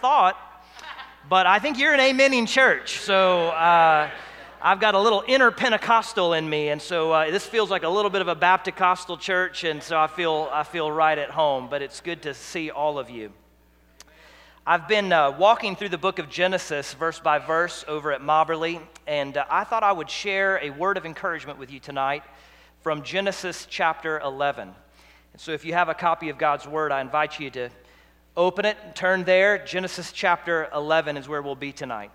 thought, but I think you're an amening church. So uh, I've got a little inner Pentecostal in me, and so uh, this feels like a little bit of a Baptist church, and so I feel, I feel right at home, but it's good to see all of you. I've been uh, walking through the book of Genesis verse by verse over at Mobberly, and uh, I thought I would share a word of encouragement with you tonight from Genesis chapter 11. And so if you have a copy of God's word, I invite you to Open it, turn there. Genesis chapter 11 is where we'll be tonight.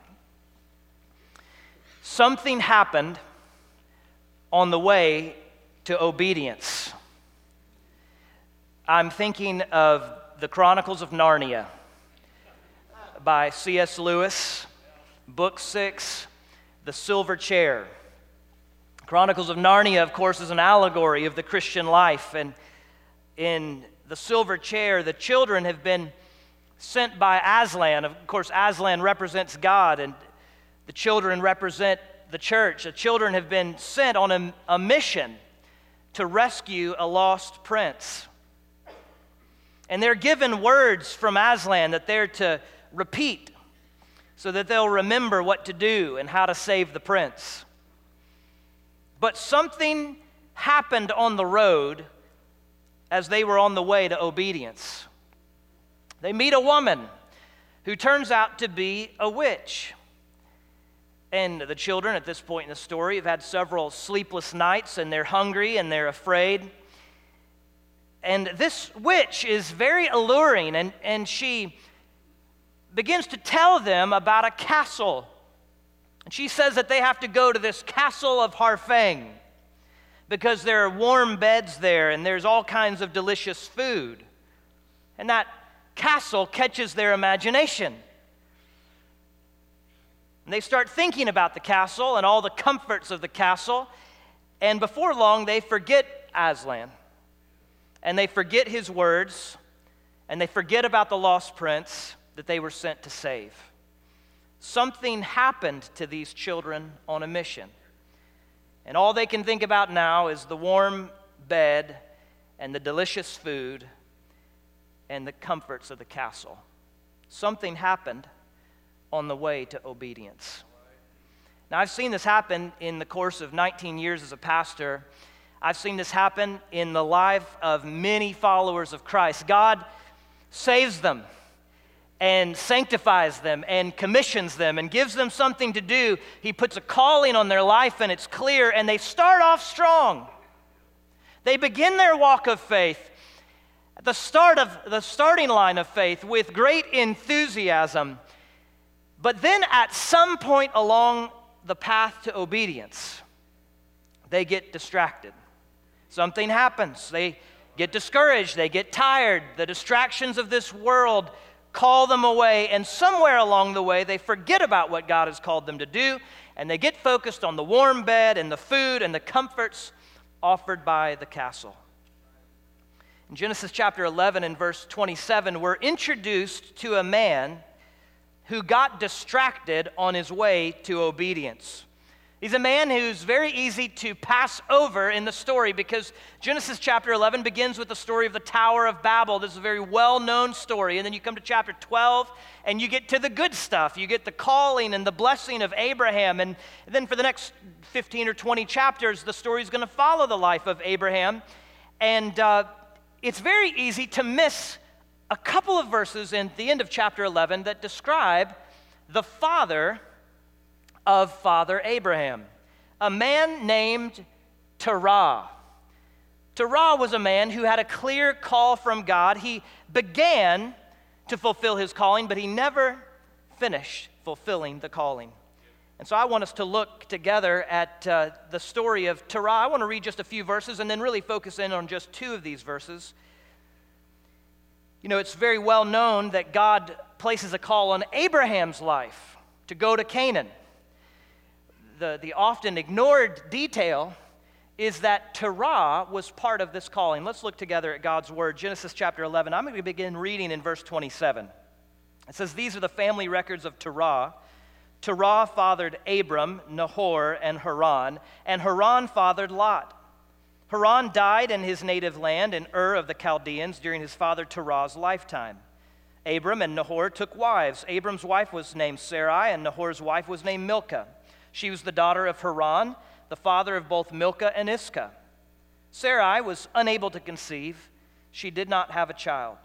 Something happened on the way to obedience. I'm thinking of the Chronicles of Narnia by C.S. Lewis, Book 6, The Silver Chair. Chronicles of Narnia, of course, is an allegory of the Christian life. And in the silver chair, the children have been sent by Aslan. Of course, Aslan represents God, and the children represent the church. The children have been sent on a, a mission to rescue a lost prince. And they're given words from Aslan that they're to repeat so that they'll remember what to do and how to save the prince. But something happened on the road as they were on the way to obedience. They meet a woman who turns out to be a witch. And the children at this point in the story have had several sleepless nights and they're hungry and they're afraid. And this witch is very alluring and, and she begins to tell them about a castle. And she says that they have to go to this castle of Harfang because there are warm beds there and there's all kinds of delicious food. And that castle catches their imagination. And they start thinking about the castle and all the comforts of the castle. And before long, they forget Aslan. And they forget his words. And they forget about the lost prince that they were sent to save. Something happened to these children on a mission. And all they can think about now is the warm bed and the delicious food and the comforts of the castle. Something happened on the way to obedience. Now, I've seen this happen in the course of 19 years as a pastor. I've seen this happen in the life of many followers of Christ. God saves them and sanctifies them and commissions them and gives them something to do. He puts a calling on their life and it's clear, and they start off strong. They begin their walk of faith at the start of the starting line of faith with great enthusiasm. But then at some point along the path to obedience, they get distracted. Something happens. They get discouraged. They get tired. The distractions of this world call them away, and somewhere along the way, they forget about what God has called them to do, and they get focused on the warm bed and the food and the comforts offered by the castle. In Genesis chapter 11 and verse 27, we're introduced to a man who got distracted on his way to obedience. He's a man who's very easy to pass over in the story because Genesis chapter 11 begins with the story of the Tower of Babel. This is a very well known story. And then you come to chapter 12 and you get to the good stuff. You get the calling and the blessing of Abraham. And then for the next 15 or 20 chapters, the story is going to follow the life of Abraham. And uh, it's very easy to miss a couple of verses in the end of chapter 11 that describe the father of Father Abraham, a man named Terah. Terah was a man who had a clear call from God. He began to fulfill his calling, but he never finished fulfilling the calling. And so I want us to look together at uh, the story of Terah. I want to read just a few verses and then really focus in on just two of these verses. You know, it's very well known that God places a call on Abraham's life to go to Canaan the, the often ignored detail is that Terah was part of this calling. Let's look together at God's word, Genesis chapter 11. I'm going to begin reading in verse 27. It says, These are the family records of Terah. Terah fathered Abram, Nahor, and Haran, and Haran fathered Lot. Haran died in his native land in Ur of the Chaldeans during his father Terah's lifetime. Abram and Nahor took wives. Abram's wife was named Sarai, and Nahor's wife was named Milcah. She was the daughter of Haran, the father of both Milcah and Iscah. Sarai was unable to conceive, she did not have a child.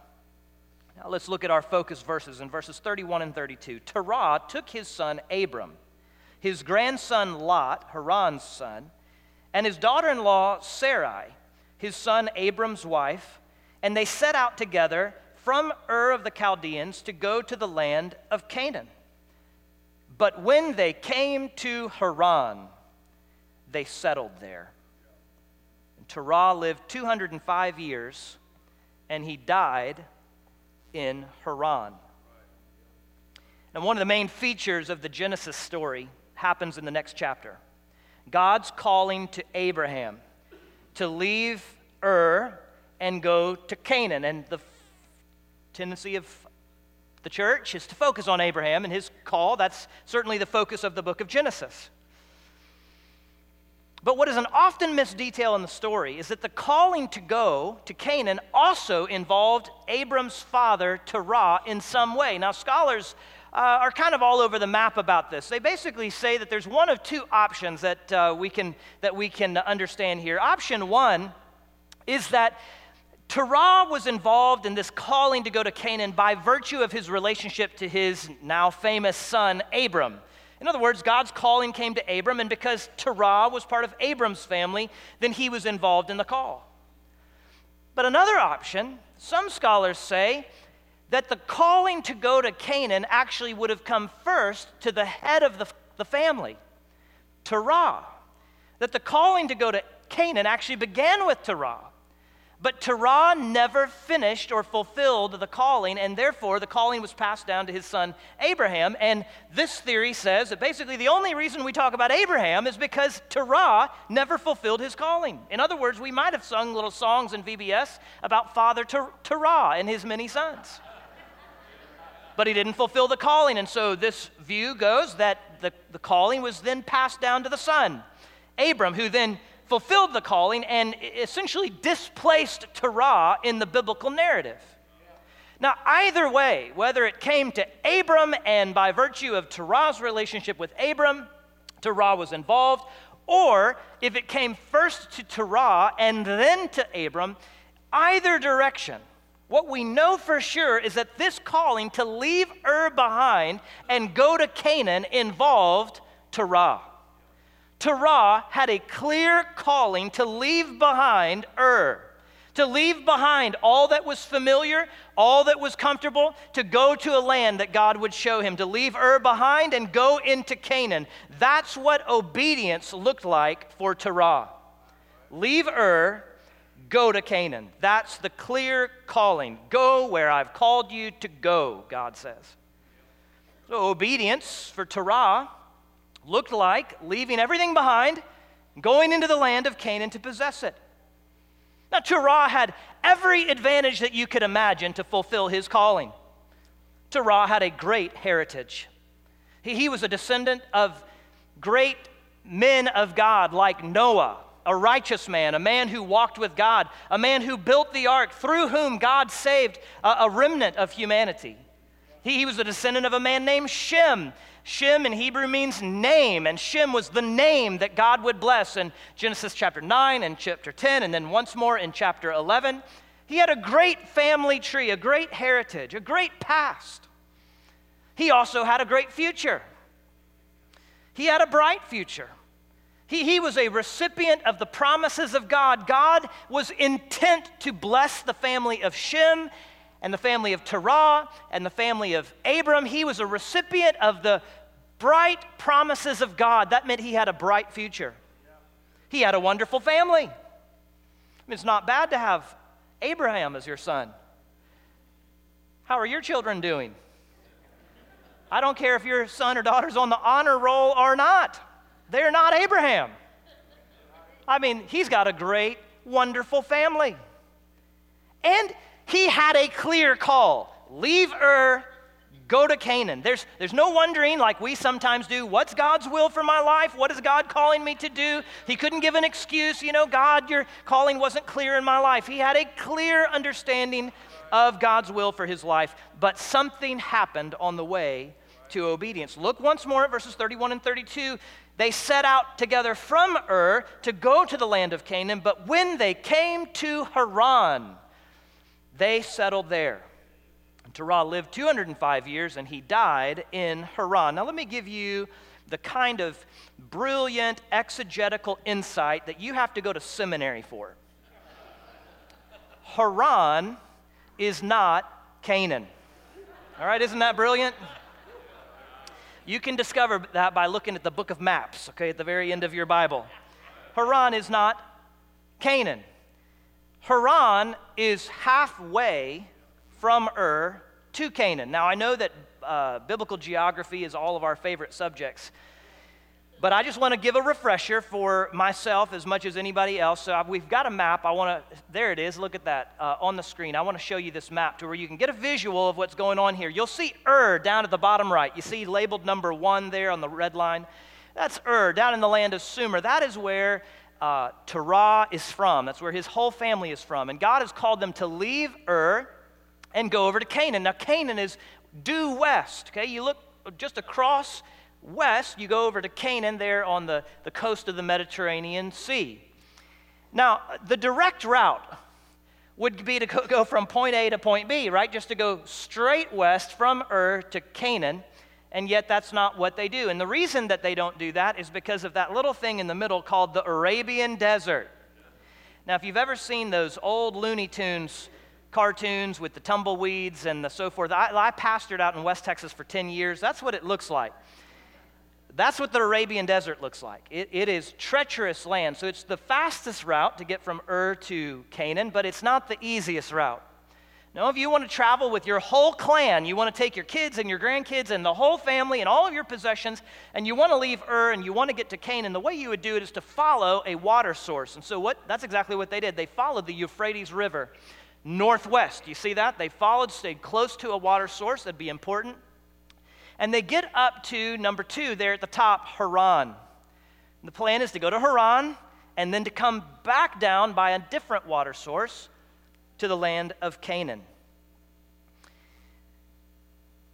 Now let's look at our focus verses in verses 31 and 32. Terah took his son Abram, his grandson Lot, Haran's son, and his daughter in law Sarai, his son Abram's wife, and they set out together from Ur of the Chaldeans to go to the land of Canaan. But when they came to Haran, they settled there. And Terah lived 205 years, and he died in Haran. And one of the main features of the Genesis story happens in the next chapter. God's calling to Abraham to leave Ur and go to Canaan. And the tendency of the church is to focus on Abraham and his call. That's certainly the focus of the book of Genesis. But what is an often missed detail in the story is that the calling to go to Canaan also involved Abram's father, Terah, in some way. Now, scholars uh, are kind of all over the map about this. They basically say that there's one of two options that, uh, we, can, that we can understand here. Option one is that Terah was involved in this calling to go to Canaan by virtue of his relationship to his now famous son, Abram. In other words, God's calling came to Abram, and because Terah was part of Abram's family, then he was involved in the call. But another option, some scholars say that the calling to go to Canaan actually would have come first to the head of the, the family, Terah. That the calling to go to Canaan actually began with Terah. But Terah never finished or fulfilled the calling, and therefore the calling was passed down to his son Abraham. And this theory says that basically the only reason we talk about Abraham is because Terah never fulfilled his calling. In other words, we might have sung little songs in VBS about Father Terah and his many sons. But he didn't fulfill the calling, and so this view goes that the, the calling was then passed down to the son, Abram, who then fulfilled the calling and essentially displaced Terah in the biblical narrative. Now, either way, whether it came to Abram and by virtue of Terah's relationship with Abram, Terah was involved, or if it came first to Terah and then to Abram, either direction, what we know for sure is that this calling to leave Ur behind and go to Canaan involved Terah. Terah had a clear calling to leave behind Ur, to leave behind all that was familiar, all that was comfortable, to go to a land that God would show him, to leave Ur behind and go into Canaan. That's what obedience looked like for Terah. Leave Ur, go to Canaan. That's the clear calling. Go where I've called you to go, God says. So, obedience for Terah looked like leaving everything behind, going into the land of Canaan to possess it. Now, Terah had every advantage that you could imagine to fulfill his calling. Terah had a great heritage. He, he was a descendant of great men of God like Noah, a righteous man, a man who walked with God, a man who built the ark, through whom God saved a, a remnant of humanity. He, he was a descendant of a man named Shem, Shem in Hebrew means name, and Shem was the name that God would bless in Genesis chapter 9 and chapter 10, and then once more in chapter 11. He had a great family tree, a great heritage, a great past. He also had a great future. He had a bright future. He, he was a recipient of the promises of God. God was intent to bless the family of Shem and the family of Terah and the family of Abram. He was a recipient of the bright promises of God. That meant he had a bright future. He had a wonderful family. I mean, it's not bad to have Abraham as your son. How are your children doing? I don't care if your son or daughter's on the honor roll or not. They're not Abraham. I mean, he's got a great, wonderful family. And he had a clear call leave Ur, Go to Canaan. There's, there's no wondering, like we sometimes do, what's God's will for my life? What is God calling me to do? He couldn't give an excuse, you know, God, your calling wasn't clear in my life. He had a clear understanding of God's will for his life, but something happened on the way to obedience. Look once more at verses 31 and 32. They set out together from Ur to go to the land of Canaan, but when they came to Haran, they settled there. Terah lived 205 years and he died in Haran. Now, let me give you the kind of brilliant exegetical insight that you have to go to seminary for. Haran is not Canaan. All right, isn't that brilliant? You can discover that by looking at the book of maps, okay, at the very end of your Bible. Haran is not Canaan. Haran is halfway from Ur to Canaan. Now, I know that uh, biblical geography is all of our favorite subjects, but I just want to give a refresher for myself as much as anybody else. So we've got a map. I want to, there it is, look at that uh, on the screen. I want to show you this map to where you can get a visual of what's going on here. You'll see Ur down at the bottom right. You see labeled number one there on the red line. That's Ur, down in the land of Sumer. That is where uh, Terah is from. That's where his whole family is from. And God has called them to leave Ur and go over to Canaan. Now, Canaan is due west, okay? You look just across west, you go over to Canaan there on the, the coast of the Mediterranean Sea. Now, the direct route would be to go from point A to point B, right? Just to go straight west from Ur to Canaan, and yet that's not what they do. And the reason that they don't do that is because of that little thing in the middle called the Arabian Desert. Now, if you've ever seen those old Looney Tunes cartoons with the tumbleweeds and the so forth, I, I pastored out in West Texas for 10 years. That's what it looks like. That's what the Arabian desert looks like. It, it is treacherous land. So it's the fastest route to get from Ur to Canaan, but it's not the easiest route. Now, if you want to travel with your whole clan, you want to take your kids and your grandkids and the whole family and all of your possessions, and you want to leave Ur and you want to get to Canaan, the way you would do it is to follow a water source. And so what, that's exactly what they did. They followed the Euphrates River northwest. You see that? They followed, stayed close to a water source. That'd be important. And they get up to number two there at the top, Haran. The plan is to go to Haran and then to come back down by a different water source to the land of Canaan.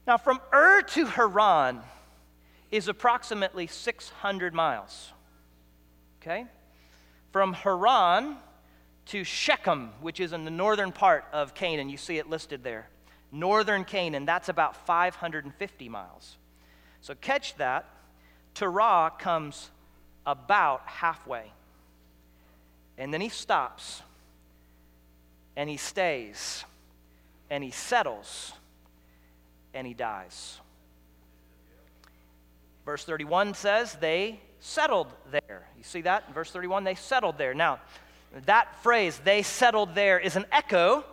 Now, from Ur to Haran is approximately 600 miles. Okay? From Haran to Shechem, which is in the northern part of Canaan. You see it listed there northern Canaan, that's about 550 miles. So catch that. Terah comes about halfway. And then he stops and he stays and he settles and he dies. Verse 31 says they settled there. You see that? In verse 31, they settled there. Now, that phrase, they settled there, is an echo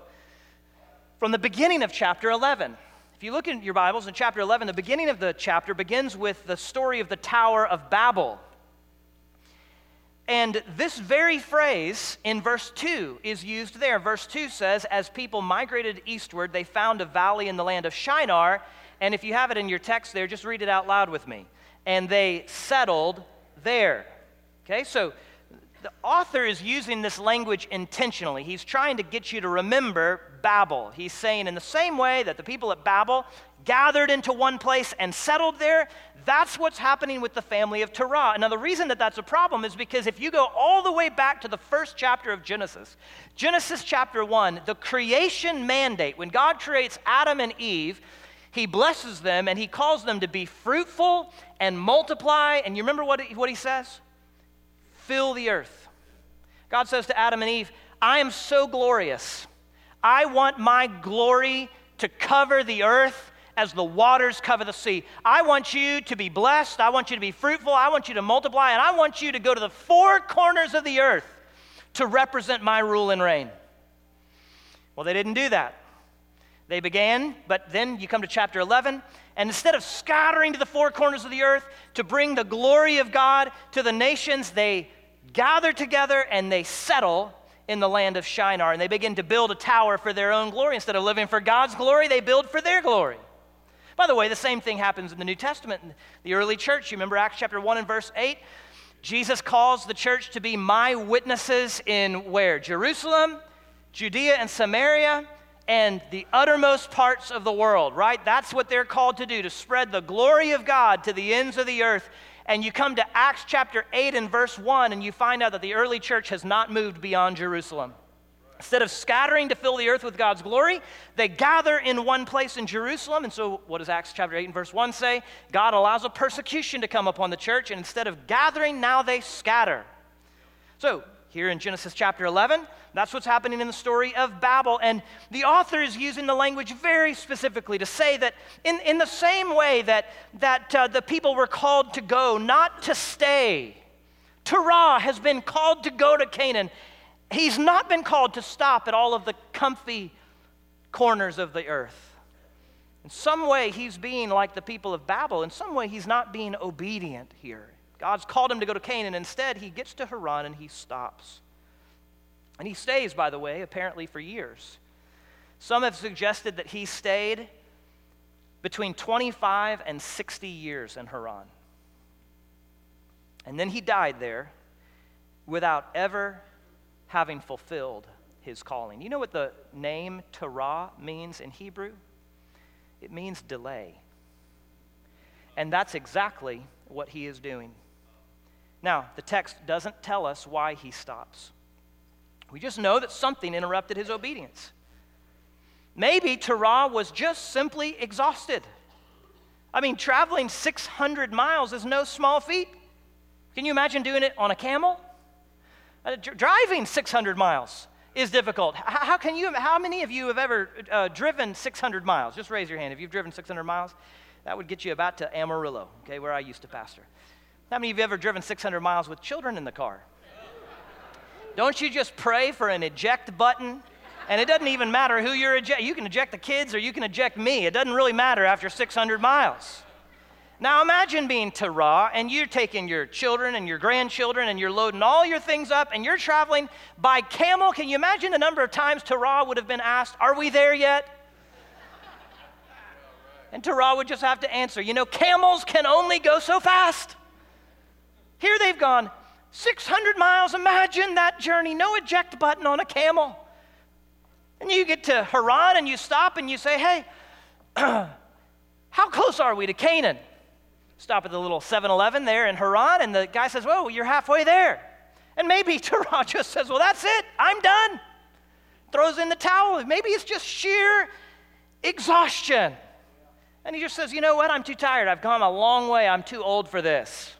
from the beginning of chapter 11. If you look in your Bibles in chapter 11, the beginning of the chapter begins with the story of the Tower of Babel. And this very phrase in verse 2 is used there. Verse 2 says, As people migrated eastward, they found a valley in the land of Shinar. And if you have it in your text there, just read it out loud with me. And they settled there. Okay, so the author is using this language intentionally. He's trying to get you to remember Babel. He's saying, in the same way that the people at Babel gathered into one place and settled there, that's what's happening with the family of Terah. Now, the reason that that's a problem is because if you go all the way back to the first chapter of Genesis, Genesis chapter 1, the creation mandate, when God creates Adam and Eve, he blesses them and he calls them to be fruitful and multiply. And you remember what he, what he says? Fill the earth. God says to Adam and Eve, I am so glorious. I want my glory to cover the earth as the waters cover the sea. I want you to be blessed. I want you to be fruitful. I want you to multiply. And I want you to go to the four corners of the earth to represent my rule and reign. Well, they didn't do that. They began, but then you come to chapter 11, and instead of scattering to the four corners of the earth to bring the glory of God to the nations, they gather together and they settle in the land of Shinar. And they begin to build a tower for their own glory. Instead of living for God's glory, they build for their glory. By the way, the same thing happens in the New Testament. In the early church, you remember Acts chapter 1 and verse 8? Jesus calls the church to be my witnesses in where? Jerusalem, Judea, and Samaria, and the uttermost parts of the world, right? That's what they're called to do, to spread the glory of God to the ends of the earth. And you come to Acts chapter 8 and verse 1, and you find out that the early church has not moved beyond Jerusalem. Instead of scattering to fill the earth with God's glory, they gather in one place in Jerusalem. And so, what does Acts chapter 8 and verse 1 say? God allows a persecution to come upon the church, and instead of gathering, now they scatter. So, here in Genesis chapter 11, that's what's happening in the story of Babel. And the author is using the language very specifically to say that in, in the same way that, that uh, the people were called to go, not to stay, Terah has been called to go to Canaan. He's not been called to stop at all of the comfy corners of the earth. In some way, he's being like the people of Babel. In some way, he's not being obedient here. God's called him to go to Canaan. And instead, he gets to Haran and he stops. And he stays, by the way, apparently for years. Some have suggested that he stayed between 25 and 60 years in Haran. And then he died there without ever having fulfilled his calling. You know what the name Terah means in Hebrew? It means delay. And that's exactly what he is doing. Now, the text doesn't tell us why he stops. We just know that something interrupted his obedience. Maybe Terah was just simply exhausted. I mean, traveling 600 miles is no small feat. Can you imagine doing it on a camel? Uh, dr- driving 600 miles is difficult. How, can you, how many of you have ever uh, driven 600 miles? Just raise your hand if you've driven 600 miles. That would get you about to Amarillo, okay, where I used to pastor. How many of you have ever driven 600 miles with children in the car? Don't you just pray for an eject button? And it doesn't even matter who you're eject. You can eject the kids or you can eject me. It doesn't really matter after 600 miles. Now imagine being Terah and you're taking your children and your grandchildren and you're loading all your things up and you're traveling by camel. Can you imagine the number of times Terah would have been asked, Are we there yet? And Terah would just have to answer, You know, camels can only go so fast. Here they've gone 600 miles, imagine that journey, no eject button on a camel. And you get to Haran and you stop and you say, hey, how close are we to Canaan? Stop at the little 7 Eleven there in Haran, and the guy says, Whoa, you're halfway there. And maybe Terah just says, Well, that's it, I'm done. Throws in the towel. Maybe it's just sheer exhaustion. And he just says, You know what? I'm too tired. I've gone a long way. I'm too old for this.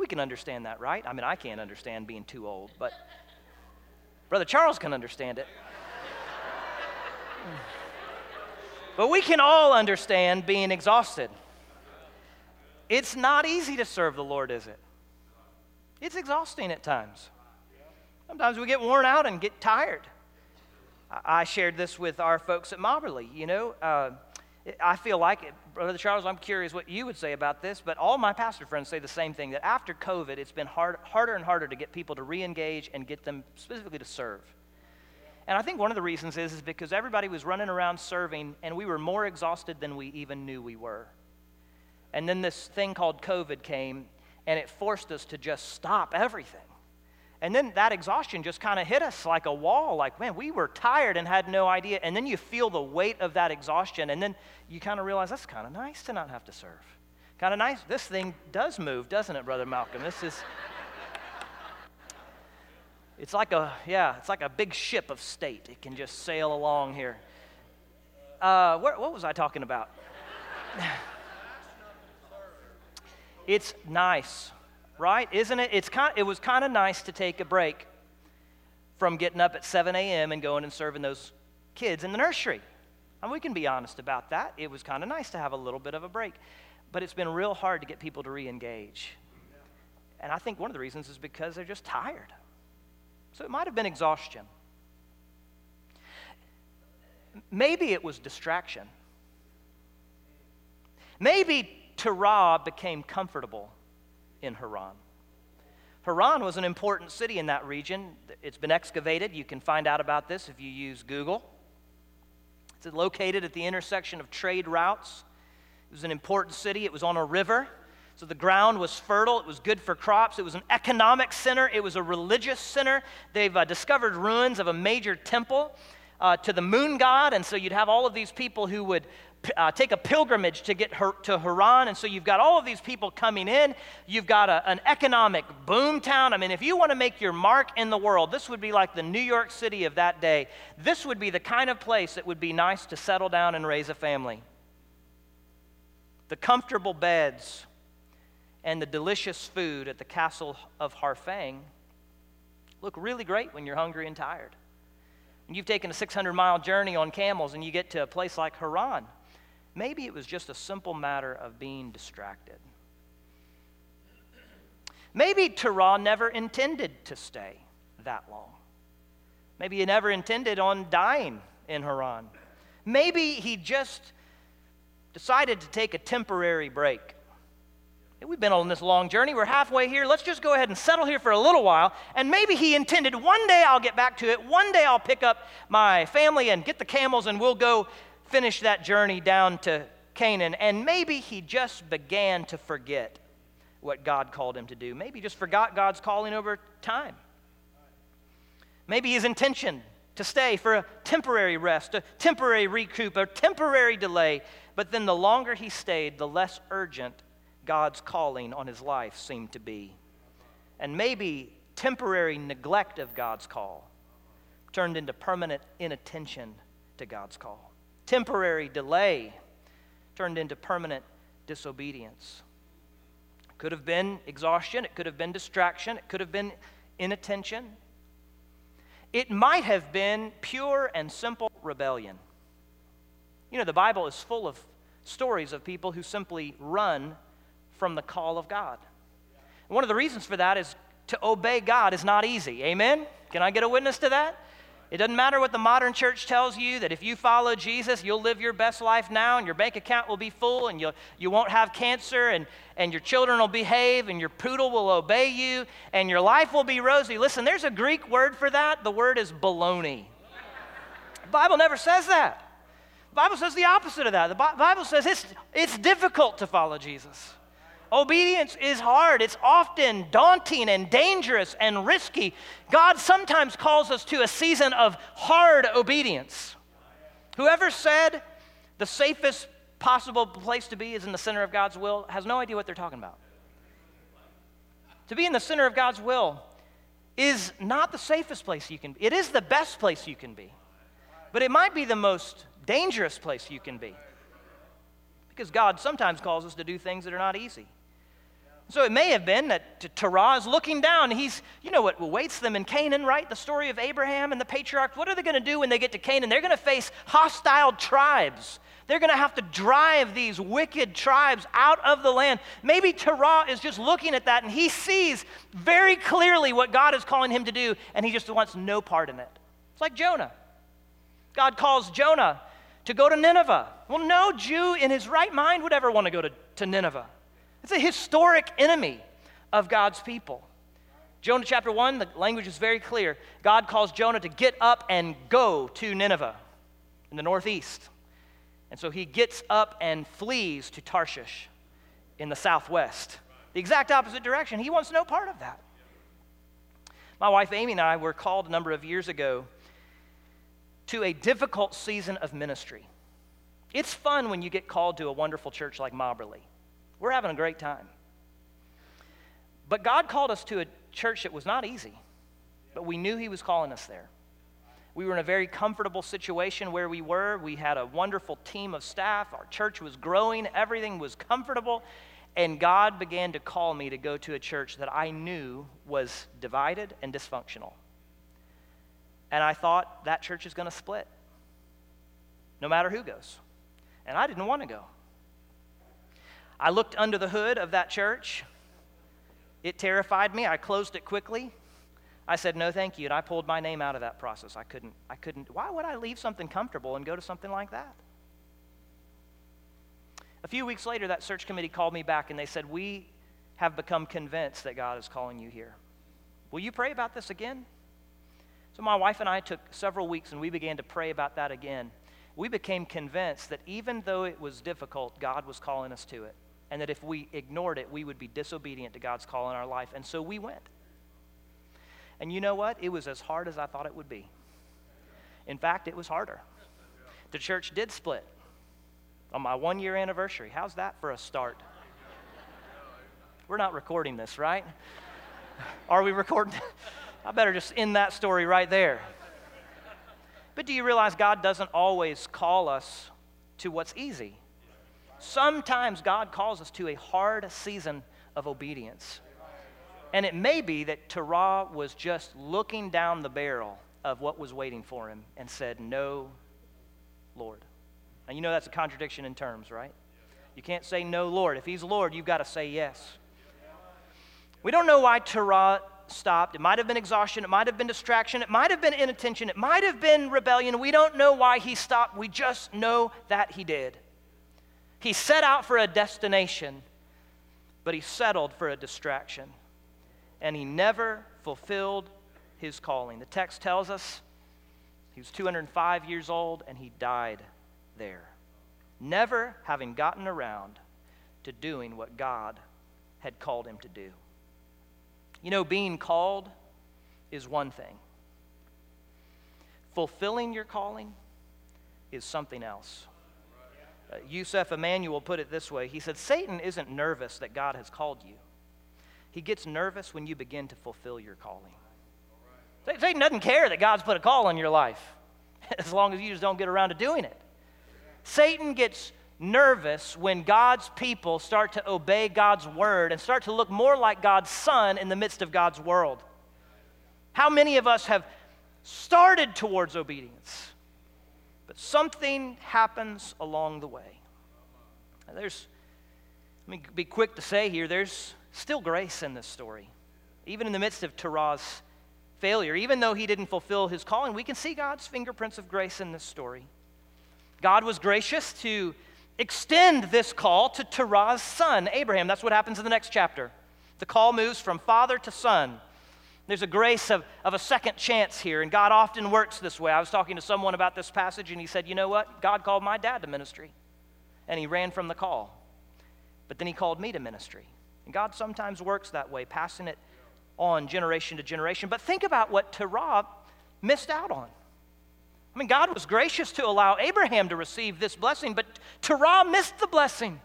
We can understand that, right? I mean, I can't understand being too old, but Brother Charles can understand it. but we can all understand being exhausted. It's not easy to serve the Lord, is it? It's exhausting at times. Sometimes we get worn out and get tired. I shared this with our folks at Mobberly. You know, uh, I feel like, Brother Charles, I'm curious what you would say about this, but all my pastor friends say the same thing that after COVID, it's been hard, harder and harder to get people to re engage and get them specifically to serve. And I think one of the reasons is, is because everybody was running around serving, and we were more exhausted than we even knew we were. And then this thing called COVID came, and it forced us to just stop everything. And then that exhaustion just kind of hit us like a wall. Like, man, we were tired and had no idea. And then you feel the weight of that exhaustion. And then you kind of realize that's kind of nice to not have to serve. Kind of nice. This thing does move, doesn't it, Brother Malcolm? This is. It's like a, yeah, it's like a big ship of state. It can just sail along here. Uh, what, what was I talking about? it's nice right? Isn't it? It's kind, it was kind of nice to take a break from getting up at 7 a.m. and going and serving those kids in the nursery. And we can be honest about that. It was kind of nice to have a little bit of a break. But it's been real hard to get people to re engage. And I think one of the reasons is because they're just tired. So it might have been exhaustion. Maybe it was distraction. Maybe Terah became comfortable in Haran. Haran was an important city in that region. It's been excavated. You can find out about this if you use Google. It's located at the intersection of trade routes. It was an important city, it was on a river. So the ground was fertile, it was good for crops, it was an economic center, it was a religious center. They've uh, discovered ruins of a major temple uh, to the moon god, and so you'd have all of these people who would uh, take a pilgrimage to get her, to Haran. And so you've got all of these people coming in. You've got a, an economic boom town. I mean, if you want to make your mark in the world, this would be like the New York City of that day. This would be the kind of place that would be nice to settle down and raise a family. The comfortable beds and the delicious food at the castle of Harfang look really great when you're hungry and tired. And you've taken a 600 mile journey on camels and you get to a place like Haran. Maybe it was just a simple matter of being distracted. Maybe Terah never intended to stay that long. Maybe he never intended on dying in Haran. Maybe he just decided to take a temporary break. We've been on this long journey. We're halfway here. Let's just go ahead and settle here for a little while. And maybe he intended one day I'll get back to it. One day I'll pick up my family and get the camels and we'll go finish that journey down to Canaan. And maybe he just began to forget what God called him to do. Maybe just forgot God's calling over time. Maybe his intention to stay for a temporary rest, a temporary recoup, a temporary delay. But then the longer he stayed, the less urgent God's calling on his life seemed to be. And maybe temporary neglect of God's call turned into permanent inattention to God's call. Temporary delay turned into permanent disobedience. It could have been exhaustion, it could have been distraction, it could have been inattention. It might have been pure and simple rebellion. You know, the Bible is full of stories of people who simply run from the call of God. one of the reasons for that is to obey God is not easy. Amen? Can I get a witness to that? It doesn't matter what the modern church tells you that if you follow Jesus, you'll live your best life now and your bank account will be full and you'll, you won't have cancer and, and your children will behave and your poodle will obey you and your life will be rosy. Listen, there's a Greek word for that. The word is baloney. The Bible never says that. The Bible says the opposite of that. The Bible says it's, it's difficult to follow Jesus. Obedience is hard. It's often daunting and dangerous and risky. God sometimes calls us to a season of hard obedience. Whoever said the safest possible place to be is in the center of God's will has no idea what they're talking about. To be in the center of God's will is not the safest place you can be. It is the best place you can be. But it might be the most dangerous place you can be. Because God sometimes calls us to do things that are not easy. So it may have been that Terah is looking down. He's, you know what awaits them in Canaan, right? The story of Abraham and the patriarchs. What are they going to do when they get to Canaan? They're going to face hostile tribes. They're going to have to drive these wicked tribes out of the land. Maybe Terah is just looking at that and he sees very clearly what God is calling him to do, and he just wants no part in it. It's like Jonah. God calls Jonah to go to Nineveh. Well, no Jew in his right mind would ever want to go to, to Nineveh. It's a historic enemy of God's people. Jonah chapter 1, the language is very clear. God calls Jonah to get up and go to Nineveh in the northeast. And so he gets up and flees to Tarshish in the southwest, the exact opposite direction. He wants no part of that. My wife Amy and I were called a number of years ago to a difficult season of ministry. It's fun when you get called to a wonderful church like Mobberly. We're having a great time. But God called us to a church that was not easy, but we knew He was calling us there. We were in a very comfortable situation where we were. We had a wonderful team of staff. Our church was growing. Everything was comfortable. And God began to call me to go to a church that I knew was divided and dysfunctional. And I thought that church is going to split, no matter who goes. And I didn't want to go. I looked under the hood of that church. It terrified me. I closed it quickly. I said, no, thank you. And I pulled my name out of that process. I couldn't, I couldn't, why would I leave something comfortable and go to something like that? A few weeks later, that search committee called me back and they said, We have become convinced that God is calling you here. Will you pray about this again? So my wife and I took several weeks and we began to pray about that again we became convinced that even though it was difficult, God was calling us to it. And that if we ignored it, we would be disobedient to God's call in our life. And so we went. And you know what? It was as hard as I thought it would be. In fact, it was harder. The church did split on my one year anniversary. How's that for a start? We're not recording this, right? Are we recording? I better just end that story right there. But do you realize God doesn't always call us to what's easy? Sometimes God calls us to a hard season of obedience. And it may be that Terah was just looking down the barrel of what was waiting for him and said, No, Lord. And you know that's a contradiction in terms, right? You can't say no, Lord. If he's Lord, you've got to say yes. We don't know why Terah stopped. It might have been exhaustion. It might have been distraction. It might have been inattention. It might have been rebellion. We don't know why he stopped. We just know that he did. He set out for a destination, but he settled for a distraction. And he never fulfilled his calling. The text tells us he was 205 years old and he died there, never having gotten around to doing what God had called him to do. You know, being called is one thing, fulfilling your calling is something else. Uh, Yusef Emanuel put it this way He said, Satan isn't nervous that God has called you, he gets nervous when you begin to fulfill your calling. Satan doesn't care that God's put a call on your life as long as you just don't get around to doing it. Satan gets nervous when God's people start to obey God's word and start to look more like God's son in the midst of God's world. How many of us have started towards obedience, but something happens along the way? there's, let me be quick to say here, there's still grace in this story. Even in the midst of Terah's failure, even though he didn't fulfill his calling, we can see God's fingerprints of grace in this story. God was gracious to extend this call to Terah's son, Abraham. That's what happens in the next chapter. The call moves from father to son. There's a grace of, of a second chance here, and God often works this way. I was talking to someone about this passage, and he said, You know what? God called my dad to ministry, and he ran from the call. But then he called me to ministry. And God sometimes works that way, passing it on generation to generation. But think about what Terah missed out on. I mean, God was gracious to allow Abraham to receive this blessing, but Terah missed the blessing.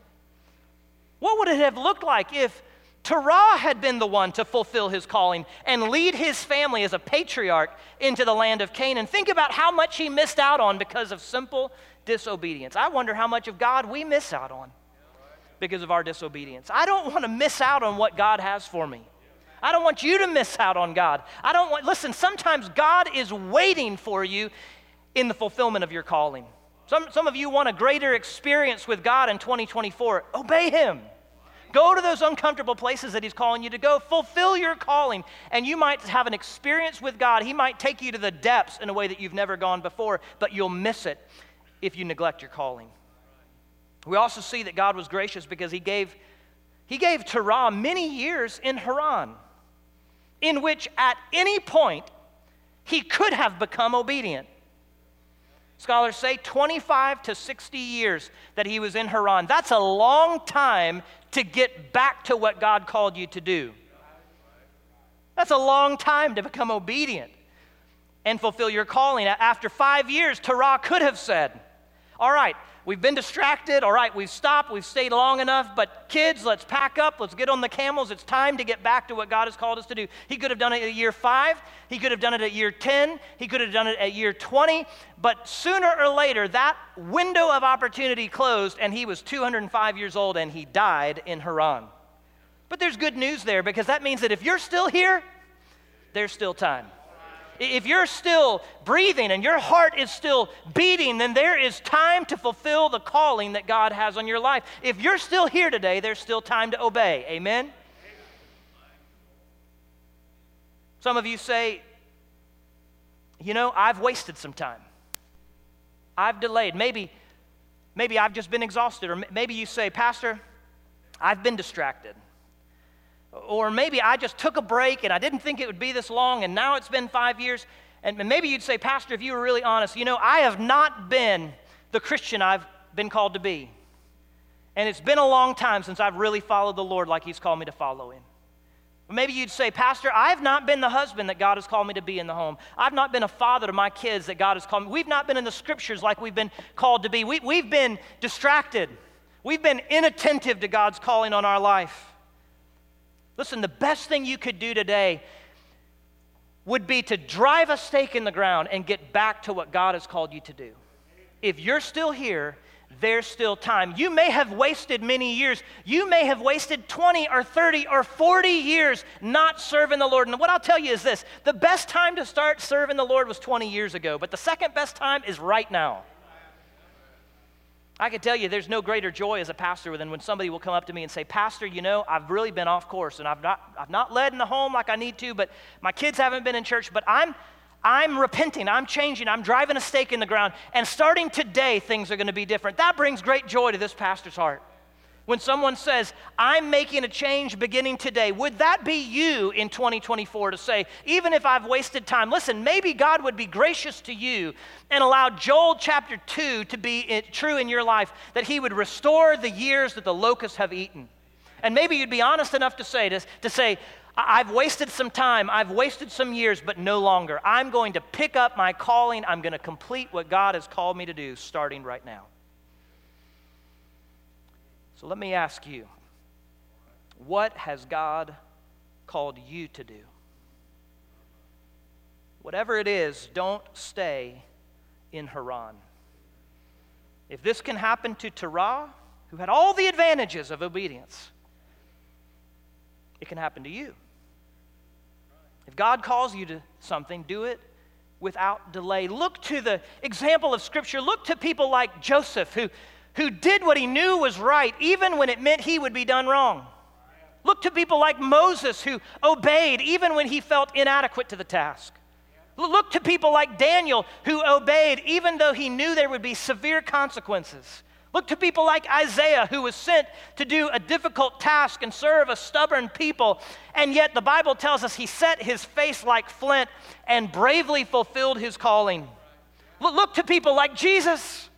What would it have looked like if Terah had been the one to fulfill his calling and lead his family as a patriarch into the land of Canaan? Think about how much he missed out on because of simple disobedience. I wonder how much of God we miss out on because of our disobedience. I don't want to miss out on what God has for me. I don't want you to miss out on God. I don't want, listen, sometimes God is waiting for you in the fulfillment of your calling. Some, some of you want a greater experience with God in 2024. Obey Him. Go to those uncomfortable places that He's calling you to go. Fulfill your calling, and you might have an experience with God. He might take you to the depths in a way that you've never gone before, but you'll miss it if you neglect your calling. We also see that God was gracious because He gave, he gave Terah many years in Haran, in which at any point he could have become obedient. Scholars say 25 to 60 years that he was in Haran. That's a long time to get back to what God called you to do. That's a long time to become obedient and fulfill your calling. After five years, Terah could have said, All right, We've been distracted. All right, we've stopped. We've stayed long enough. But kids, let's pack up. Let's get on the camels. It's time to get back to what God has called us to do. He could have done it at year five. He could have done it at year 10. He could have done it at year 20. But sooner or later, that window of opportunity closed, and he was 205 years old and he died in Haran. But there's good news there because that means that if you're still here, there's still time. If you're still breathing and your heart is still beating, then there is time to fulfill the calling that God has on your life. If you're still here today, there's still time to obey. Amen? Some of you say, you know, I've wasted some time. I've delayed. Maybe, maybe I've just been exhausted. Or maybe you say, Pastor, I've been distracted. Or maybe I just took a break and I didn't think it would be this long and now it's been five years. And maybe you'd say, Pastor, if you were really honest, you know, I have not been the Christian I've been called to be. And it's been a long time since I've really followed the Lord like He's called me to follow Him. Maybe you'd say, Pastor, I've not been the husband that God has called me to be in the home. I've not been a father to my kids that God has called me. We've not been in the scriptures like we've been called to be. We, we've been distracted. We've been inattentive to God's calling on our life. Listen, the best thing you could do today would be to drive a stake in the ground and get back to what God has called you to do. If you're still here, there's still time. You may have wasted many years. You may have wasted 20 or 30 or 40 years not serving the Lord. And what I'll tell you is this the best time to start serving the Lord was 20 years ago, but the second best time is right now. I can tell you there's no greater joy as a pastor than when somebody will come up to me and say, Pastor, you know, I've really been off course and I've not, I've not led in the home like I need to, but my kids haven't been in church, but I'm, I'm repenting, I'm changing, I'm driving a stake in the ground, and starting today, things are going to be different. That brings great joy to this pastor's heart. When someone says, I'm making a change beginning today, would that be you in 2024 to say, even if I've wasted time, listen, maybe God would be gracious to you and allow Joel chapter 2 to be true in your life, that He would restore the years that the locusts have eaten. And maybe you'd be honest enough to say, to, to say, I've wasted some time, I've wasted some years, but no longer. I'm going to pick up my calling, I'm going to complete what God has called me to do starting right now. So let me ask you what has God called you to do? Whatever it is, don't stay in Haran. If this can happen to Terah, who had all the advantages of obedience, it can happen to you. If God calls you to something, do it without delay. Look to the example of Scripture. Look to people like Joseph, who who did what he knew was right, even when it meant he would be done wrong. Look to people like Moses, who obeyed even when he felt inadequate to the task. Look to people like Daniel, who obeyed even though he knew there would be severe consequences. Look to people like Isaiah, who was sent to do a difficult task and serve a stubborn people, and yet the Bible tells us he set his face like flint and bravely fulfilled his calling. Look to people like Jesus,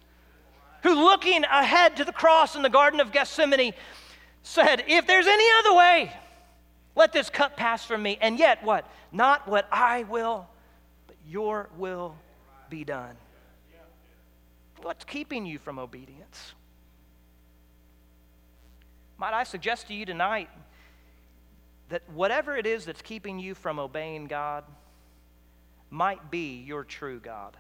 who, looking ahead to the cross in the Garden of Gethsemane, said, If there's any other way, let this cup pass from me. And yet, what? Not what I will, but your will be done. What's keeping you from obedience? Might I suggest to you tonight that whatever it is that's keeping you from obeying God might be your true God.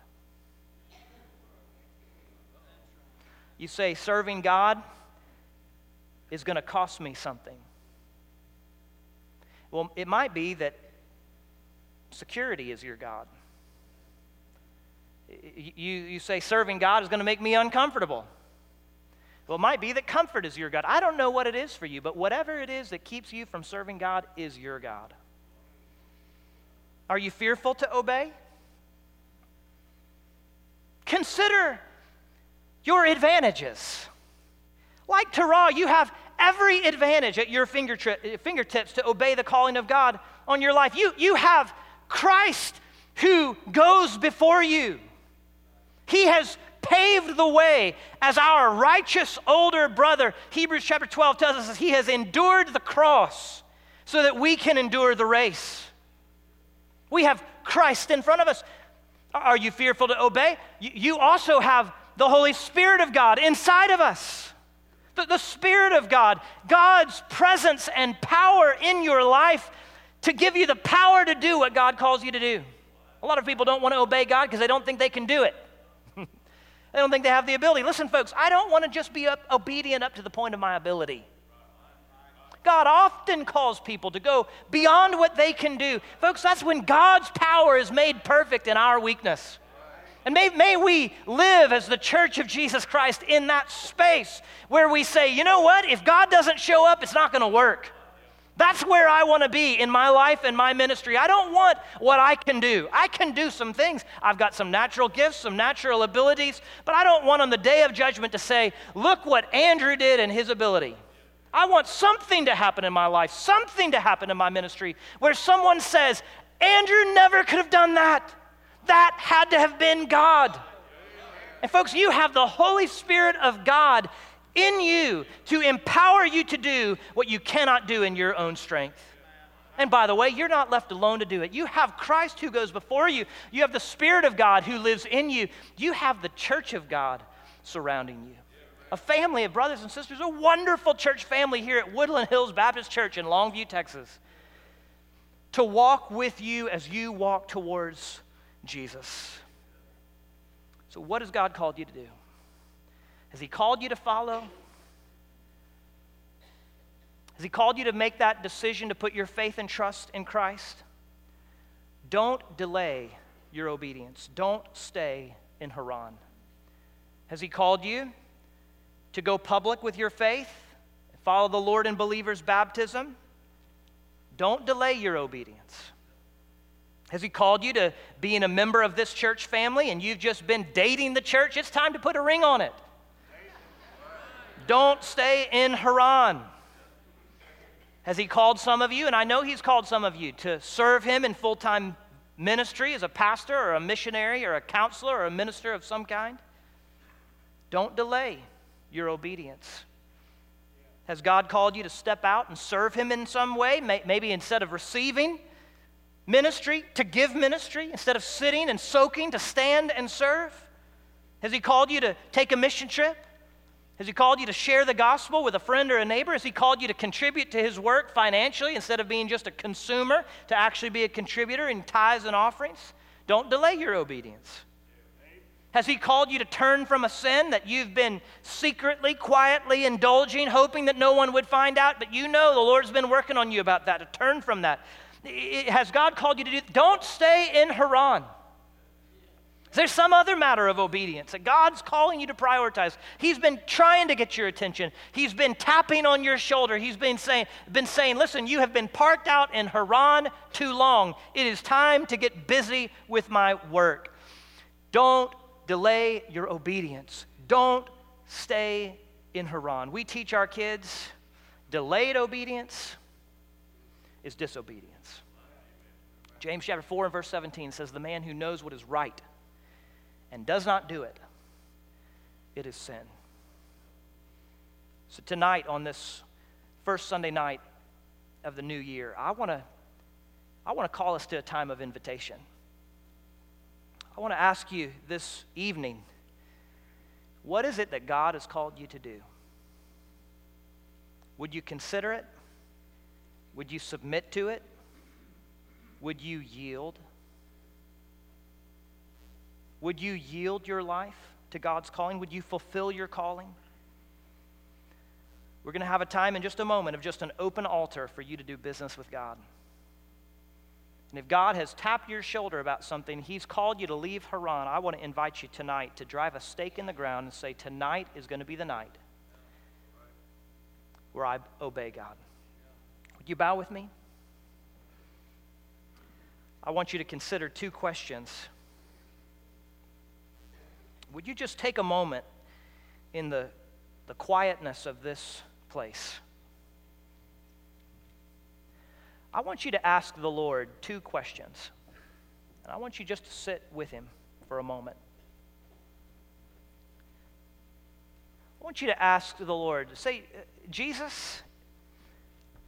You say, serving God is going to cost me something. Well, it might be that security is your God. You, you say serving God is going to make me uncomfortable. Well, it might be that comfort is your God. I don't know what it is for you, but whatever it is that keeps you from serving God is your God. Are you fearful to obey? Consider your advantages. Like Terah, you have every advantage at your eh, fingertips to obey the calling of God on your life. You, you have Christ who goes before you. He has paved the way as our righteous older brother. Hebrews chapter 12 tells us he has endured the cross so that we can endure the race. We have Christ in front of us. Are you fearful to obey? You also have the Holy Spirit of God inside of us. The, the Spirit of God, God's presence and power in your life to give you the power to do what God calls you to do. A lot of people don't want to obey God because they don't think they can do it. they don't think they have the ability. Listen, folks, I don't want to just be up, obedient up to the point of my ability. God often calls people to go beyond what they can do. Folks, that's when God's power is made perfect in our weakness. And may, may we live as the church of Jesus Christ in that space where we say, you know what? If God doesn't show up, it's not going to work. That's where I want to be in my life and my ministry. I don't want what I can do. I can do some things. I've got some natural gifts, some natural abilities, but I don't want on the day of judgment to say, look what Andrew did and his ability. I want something to happen in my life, something to happen in my ministry where someone says, Andrew never could have done that. That had to have been God. And, folks, you have the Holy Spirit of God in you to empower you to do what you cannot do in your own strength. And by the way, you're not left alone to do it. You have Christ who goes before you, you have the Spirit of God who lives in you, you have the church of God surrounding you. A family of brothers and sisters, a wonderful church family here at Woodland Hills Baptist Church in Longview, Texas, to walk with you as you walk towards Jesus. So, what has God called you to do? Has He called you to follow? Has He called you to make that decision to put your faith and trust in Christ? Don't delay your obedience. Don't stay in Haran. Has He called you to go public with your faith? Follow the Lord in believers' baptism? Don't delay your obedience. Has He called you to being a member of this church family and you've just been dating the church? It's time to put a ring on it. Don't stay in Haran. Has He called some of you, and I know He's called some of you, to serve Him in full time ministry as a pastor or a missionary or a counselor or a minister of some kind? Don't delay your obedience. Has God called you to step out and serve Him in some way? Maybe instead of receiving ministry, to give ministry, instead of sitting and soaking, to stand and serve? Has He called you to take a mission trip? Has He called you to share the gospel with a friend or a neighbor? Has He called you to contribute to His work financially instead of being just a consumer, to actually be a contributor in tithes and offerings? Don't delay your obedience. Has He called you to turn from a sin that you've been secretly, quietly indulging, hoping that no one would find out? But you know the Lord's been working on you about that, to turn from that. Has God called you to do? Don't stay in Haran. There's some other matter of obedience that God's calling you to prioritize. He's been trying to get your attention. He's been tapping on your shoulder. He's been saying, been saying, listen, you have been parked out in Haran too long. It is time to get busy with my work. Don't delay your obedience. Don't stay in Haran. We teach our kids delayed obedience is disobedience. James chapter 4 and verse 17 says, The man who knows what is right and does not do it, it is sin. So, tonight, on this first Sunday night of the new year, I want to I want to call us to a time of invitation. I want to ask you this evening what is it that God has called you to do? Would you consider it? Would you submit to it? Would you yield? Would you yield your life to God's calling? Would you fulfill your calling? We're going to have a time in just a moment of just an open altar for you to do business with God. And if God has tapped your shoulder about something, He's called you to leave Haran, I want to invite you tonight to drive a stake in the ground and say, Tonight is going to be the night where I obey God. You bow with me? I want you to consider two questions would you just take a moment in the, the quietness of this place? I want you to ask the Lord two questions. And I want you just to sit with Him for a moment. I want you to ask the Lord, say, uh, Jesus,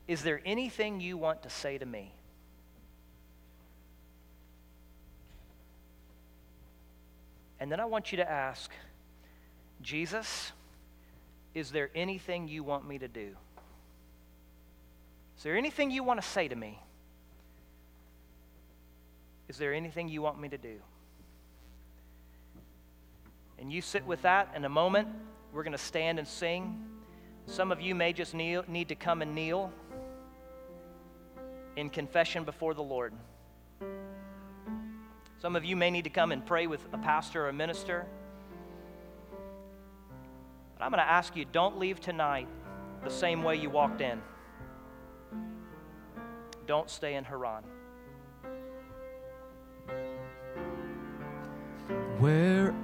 is there anything you want to say to me? And then I want you to ask, Jesus, is there anything you want me to do? Is there anything you want to say to me? Is there anything you want me to do? And you sit with that in a moment. We're going to stand and sing. Some of you may just kneel, need to come and kneel in confession before the Lord. Some of you may need to come and pray with a pastor or a minister. But I'm going to ask you don't leave tonight the same way you walked in. Don't stay in Haran. Where